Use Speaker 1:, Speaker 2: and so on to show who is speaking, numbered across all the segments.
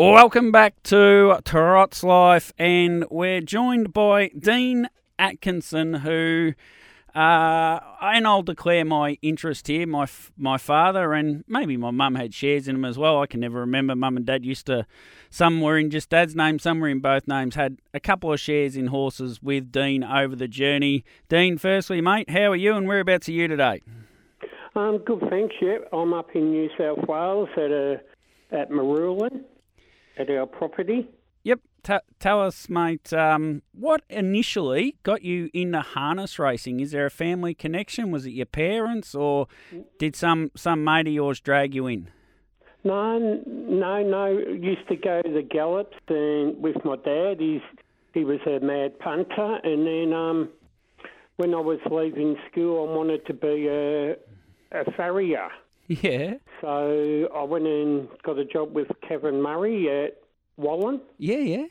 Speaker 1: Welcome back to Tarot's Life, and we're joined by Dean Atkinson, who, uh, and I'll declare my interest here. My my father and maybe my mum had shares in them as well. I can never remember. Mum and dad used to, some were in just dad's name, some were in both names. Had a couple of shares in horses with Dean over the journey. Dean, firstly, mate, how are you, and whereabouts are you today?
Speaker 2: Um, good, thanks. Yeah, I'm up in New South Wales at at Marulan at our property.
Speaker 1: Yep. T- tell us, mate, um, what initially got you into harness racing? Is there a family connection? Was it your parents, or did some some mate of yours drag you in?
Speaker 2: No, no, no. Used to go to the gallops and with my dad. He's he was a mad punter, and then um, when I was leaving school, I wanted to be a a farrier.
Speaker 1: Yeah.
Speaker 2: So I went and got a job with Kevin Murray at Wallan
Speaker 1: Yeah, yeah.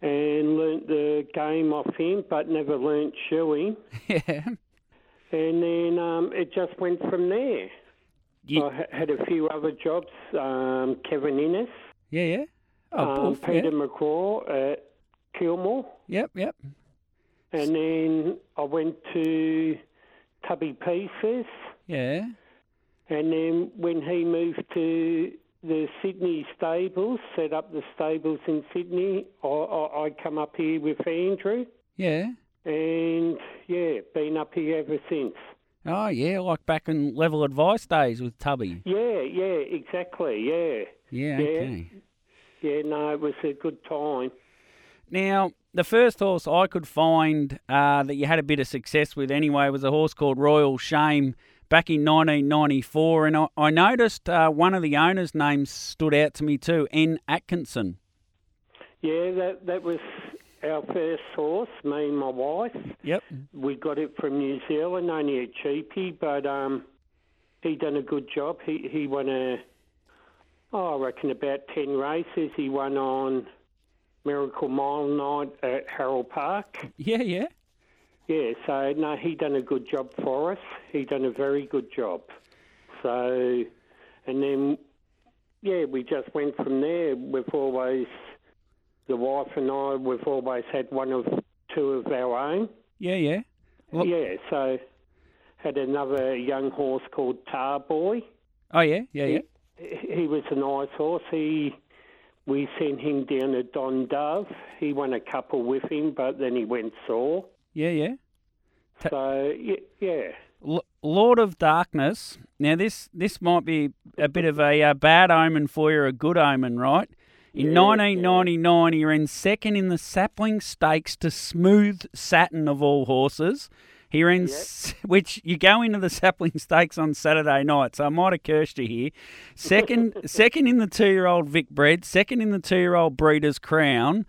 Speaker 2: and learnt the game off him, but never learnt shoeing.
Speaker 1: Yeah.
Speaker 2: And then um, it just went from there.
Speaker 1: You-
Speaker 2: I had a few other jobs. Um, Kevin Innes,
Speaker 1: Yeah, yeah. Oh,
Speaker 2: um, Peter
Speaker 1: yeah.
Speaker 2: McCraw at Kilmore,
Speaker 1: Yep, yep.
Speaker 2: and then I went to Tubby Pieces.
Speaker 1: Yeah.
Speaker 2: And then when he moved to the Sydney stables, set up the stables in Sydney, I, I, I come up here with Andrew,
Speaker 1: Yeah.
Speaker 2: and yeah, been up here ever since.
Speaker 1: Oh, yeah, like back in level advice days with Tubby.
Speaker 2: Yeah, yeah, exactly, yeah.
Speaker 1: Yeah,
Speaker 2: Yeah.
Speaker 1: okay.
Speaker 2: Yeah, no, it was a good time.
Speaker 1: Now, the first horse I could find uh, that you had a bit of success with anyway was a horse called Royal Shame back in 1994. And I, I noticed uh, one of the owners' names stood out to me too, N. Atkinson.
Speaker 2: Yeah, that that was our first horse, me and my wife.
Speaker 1: Yep.
Speaker 2: We got it from New Zealand, only a cheapie, but um, he done a good job. He he won a, oh, I reckon about ten races. He won on Miracle Mile Night at Harold Park.
Speaker 1: Yeah, yeah.
Speaker 2: Yeah, so no, he done a good job for us. He done a very good job. So, and then yeah, we just went from there. We've always, the wife and I, we've always had one of two of our own.
Speaker 1: Yeah, yeah.
Speaker 2: Yeah, so had another young horse called Tar Boy.
Speaker 1: Oh, yeah, yeah, yeah.
Speaker 2: He, he was a nice horse. He we sent him down to Don Dove. He won a couple with him, but then he went sore.
Speaker 1: Yeah, yeah. Ta-
Speaker 2: So y- yeah,
Speaker 1: L- Lord of Darkness. Now, this this might be a bit of a uh, bad omen for you, a good omen, right? In
Speaker 2: Yeah,
Speaker 1: 1999, he ran second in the Sapling Stakes to Smooth Satin of all horses. He ran, s- which you go into the Sapling Stakes on Saturday night, so I might have cursed you here. Second, second in the two-year-old Vic Bred, second in the two-year-old Breeders' Crown.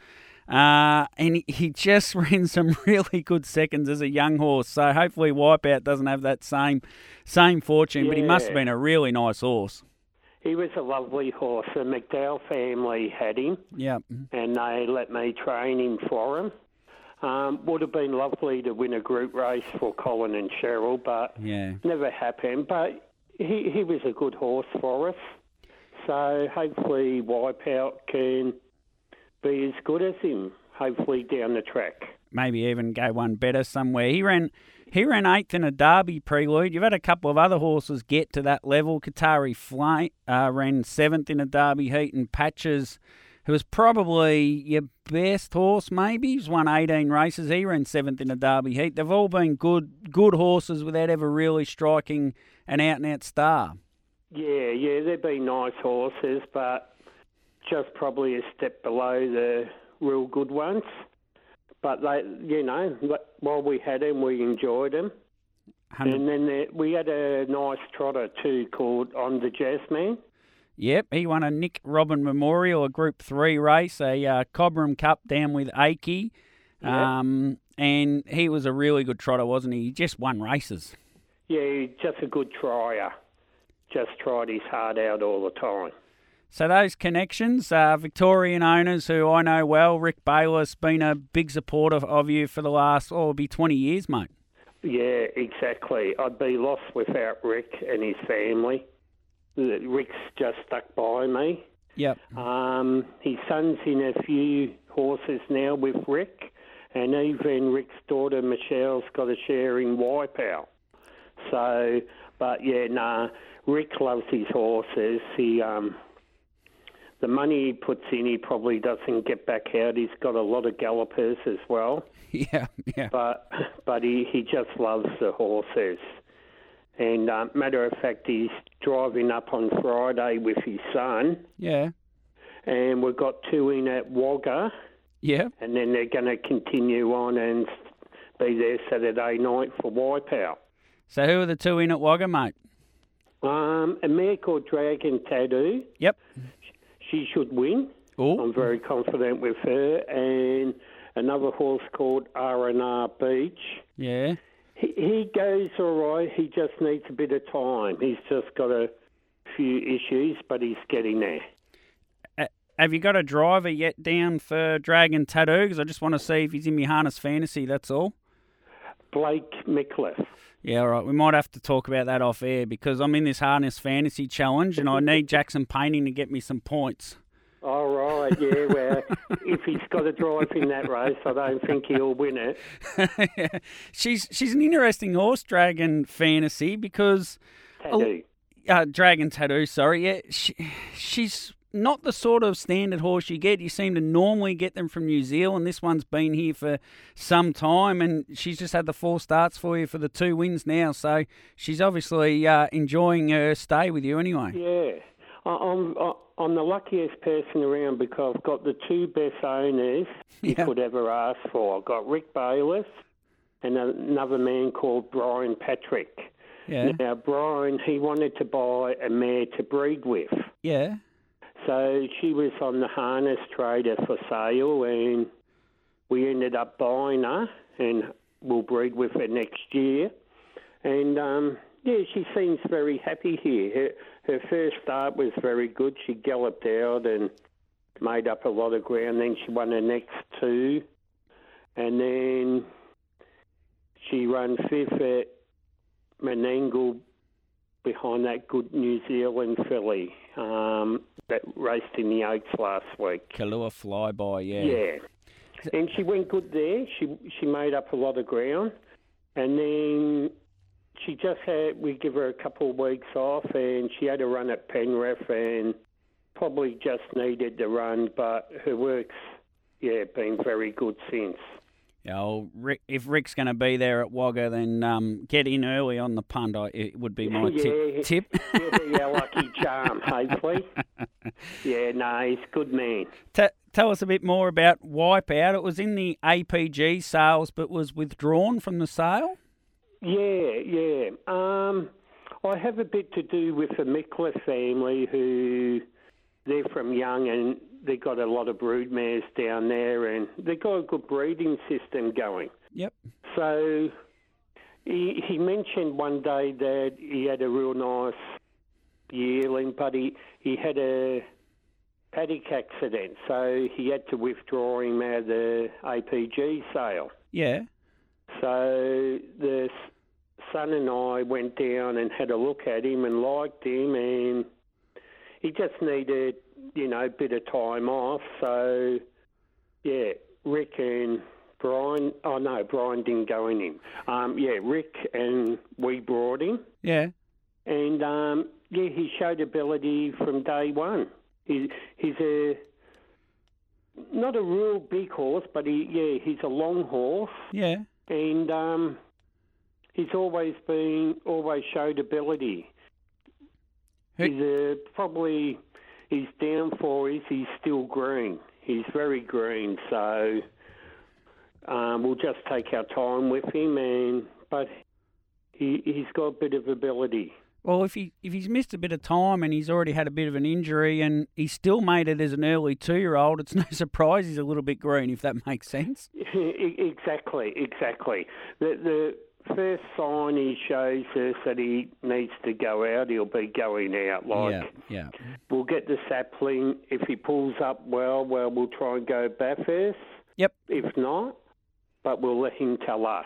Speaker 1: Uh, and he, just ran some really good seconds as a young horse. So hopefully Wipeout doesn't have that same same fortune. But he must have been a really nice horse.
Speaker 2: he was a lovely horse. The McDowell family had him.
Speaker 1: Yeah.
Speaker 2: and they let me train him for him. Um, would have been lovely to win a group race for Colin and Cheryl, but
Speaker 1: Yeah.
Speaker 2: never happened. But he, he was a good horse for us. So hopefully Wipeout can be as good as him, hopefully down the track.
Speaker 1: Maybe even go one better somewhere. He ran he ran eighth in a Derby prelude. You've had a couple of other horses get to that level. Qatari Flame uh, ran seventh in a Derby heat, and Patches, who was probably your best horse, maybe he's won eighteen races. He ran seventh in a Derby heat. They've all been good good horses without ever really striking an out and out star.
Speaker 2: Yeah, yeah, they've been nice horses, but just probably a step below the real good ones. But they, you know, while we had them, we enjoyed them.
Speaker 1: Hundred-
Speaker 2: And then there, we had a nice trotter too called On the Jazzman.
Speaker 1: Yep, he won a Nick Robin Memorial, a Group 3 race, a uh, Cobram Cup down with Akey. Um, and he was a really good trotter, wasn't he? He just won races.
Speaker 2: Yeah, just a good trier. Just tried his heart out all the time.
Speaker 1: So those connections, uh, Victorian owners who I know well, Rick Bayliss, been a big supporter of you for the last, oh, it'll be 20 years, mate.
Speaker 2: Yeah, exactly. I'd be lost without Rick and his family. Rick's just stuck by me.
Speaker 1: Yep.
Speaker 2: Um, his son's in a few horses now with Rick, and even Rick's daughter Michelle's got a share in Wipeout. So, but yeah, nah, Rick loves his horses. He um, the money he puts in, he probably doesn't get back out. He's got a lot of gallopers as well.
Speaker 1: Yeah, yeah.
Speaker 2: But but he, he just loves the horses. And uh, matter of fact, he's driving up on Friday with his son,
Speaker 1: Yeah.
Speaker 2: and we've got two in at Wagga,
Speaker 1: Yeah.
Speaker 2: and then they're going to continue on and be there Saturday night for Wipeout.
Speaker 1: So who are the two in at Wagga, mate?
Speaker 2: Um, a mare called Dragon Tattoo,
Speaker 1: Yep.
Speaker 2: She should win.
Speaker 1: Oh,
Speaker 2: I'm very confident with her, and another horse called R&R Beach.
Speaker 1: yeah.
Speaker 2: He, he goes all right. He just needs a bit of time. He's just got a few issues, but he's getting there.
Speaker 1: Uh, have you got a driver yet down for Dragon Tattoo? Because I just want to see if he's in my harness fantasy. That's all.
Speaker 2: Blake Micallef.
Speaker 1: Yeah, all right. We might have to talk about that off air because I'm in this harness fantasy challenge and I need Jackson Painting to get me some points.
Speaker 2: All right, yeah. Well, if he's got a drive in that race, I don't think he'll win it.
Speaker 1: she's she's an interesting horse, Dragon Fantasy, because
Speaker 2: Tattoo.
Speaker 1: uh, Dragon Tattoo. Sorry, yeah, she, she's not the sort of standard horse you get. You seem to normally get them from New Zealand. This one's been here for some time, and she's just had the four starts for you for the two wins now. So she's obviously uh, enjoying her stay with you anyway.
Speaker 2: Yeah, I- I'm I- I'm the luckiest person around because I've got the two best owners you could ever ask for. I've got Rick Bayliss and another man called Brian Patrick.
Speaker 1: Yeah,
Speaker 2: Now, Brian, he wanted to buy a mare to breed with.
Speaker 1: yeah,
Speaker 2: So she was on the harness trader for sale, and we ended up buying her, and we'll breed with her next year. And um, yeah, she seems very happy here. Her, her first start was very good. She galloped out and made up a lot of ground. Then she won her next two, and then she ran fifth at Menangle behind that good New Zealand filly um, that raced in the Oaks last week.
Speaker 1: Kalua flyby. Yeah,
Speaker 2: Yeah. And she went good there. She she made up a lot of ground, and then she just had we give her a couple of weeks off, and she had a run at Penrith, and probably just needed the run, but her work's yeah been very good since.
Speaker 1: Yeah, well, Rick, if Rick's going to be there at Wagga, then um, get in early on the punt. I, it would be my
Speaker 2: Yeah.
Speaker 1: tip. Tip.
Speaker 2: He'll be our lucky charm, hopefully. Yeah, no, he's a good man.
Speaker 1: T- tell us a bit more about Wipeout. It was in the APG sales, but was withdrawn from the sale.
Speaker 2: Yeah, yeah. Um, I have a bit to do with the Mickler family who they're from Young and they've got a lot of brood mares down there and they've got a good breeding system going.
Speaker 1: Yep.
Speaker 2: So he, he mentioned one day that he had a real nice yearling, but he, he had a paddock accident, so he had to withdraw him out of the APG sale.
Speaker 1: Yeah.
Speaker 2: So the son and I went down and had a look at him and liked him, and he just needed, you know, a bit of time off. So, yeah, Rick and Brian. Oh no, Brian didn't go in him. Um, yeah, Rick and we brought him,
Speaker 1: Yeah.
Speaker 2: and um, yeah, he showed ability from day one. He, he's a not a real big horse, but he yeah, he's a long horse
Speaker 1: Yeah.
Speaker 2: and um, he's always been always showed ability.
Speaker 1: Who-
Speaker 2: He's uh, probably his downfall is he's still green. He's very green, so um, we'll just take our time with him. And but he he's got a bit of ability.
Speaker 1: Well, if he if he's missed a bit of time and he's already had a bit of an injury and he still made it as an early two year old, it's no surprise he's a little bit green, if that makes sense.
Speaker 2: exactly, exactly. The the first sign he shows us that he needs to go out, he'll be going out. Like,
Speaker 1: yeah, yeah.
Speaker 2: We'll get the sapling. If he pulls up well, well, we'll try and go Bathurst.
Speaker 1: Yep.
Speaker 2: If not, but we'll let him tell us.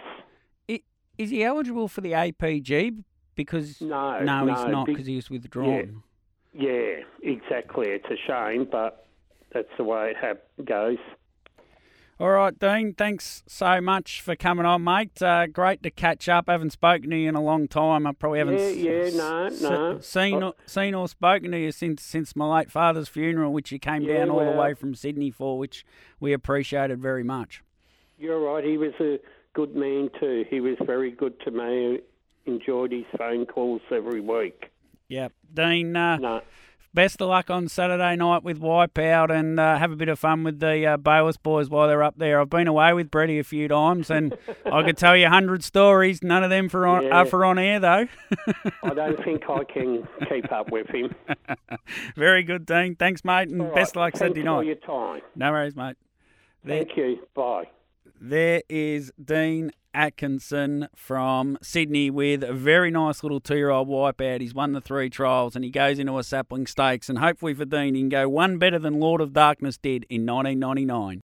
Speaker 1: Is he eligible for the APG? Because
Speaker 2: no,
Speaker 1: no,
Speaker 2: no
Speaker 1: he's not because he was withdrawn.
Speaker 2: Yeah, exactly. It's a shame, but that's the way it hap- goes.
Speaker 1: All right, Dean. Thanks so much for coming on, mate. Uh, great to catch up. I haven't spoken to you in a long time. I probably haven't
Speaker 2: Yeah,
Speaker 1: s-
Speaker 2: yeah, no,
Speaker 1: s-
Speaker 2: no.
Speaker 1: seen
Speaker 2: Oh.
Speaker 1: or, seen or spoken to you since since my late father's funeral, which you came
Speaker 2: Yeah,
Speaker 1: down all the way from Sydney for, which we appreciated very much.
Speaker 2: You're right. He was a good man too. He was very good to me. Enjoyed his phone calls every week.
Speaker 1: Yep, Dean. Uh,
Speaker 2: No,
Speaker 1: Best of luck on Saturday night with Wipeout and uh, have a bit of fun with the uh, Bayliss boys while they're up there. I've been away with Brady a few times and I could tell you a hundred stories. None of them for on,
Speaker 2: Yeah.
Speaker 1: are for on air though.
Speaker 2: I don't think I can keep up with him.
Speaker 1: Very good, Dean. Thanks, mate, and
Speaker 2: All
Speaker 1: best
Speaker 2: right,
Speaker 1: luck Saturday
Speaker 2: thanks for
Speaker 1: night.
Speaker 2: your time.
Speaker 1: No worries, mate. There,
Speaker 2: Thank you. Bye.
Speaker 1: there is Dean Atkinson from Sydney with a very nice little two-year-old wipeout. He's won the three trials and he goes into a sapling stakes. And hopefully for Dean, he can go one better than Lord of Darkness did in 1999.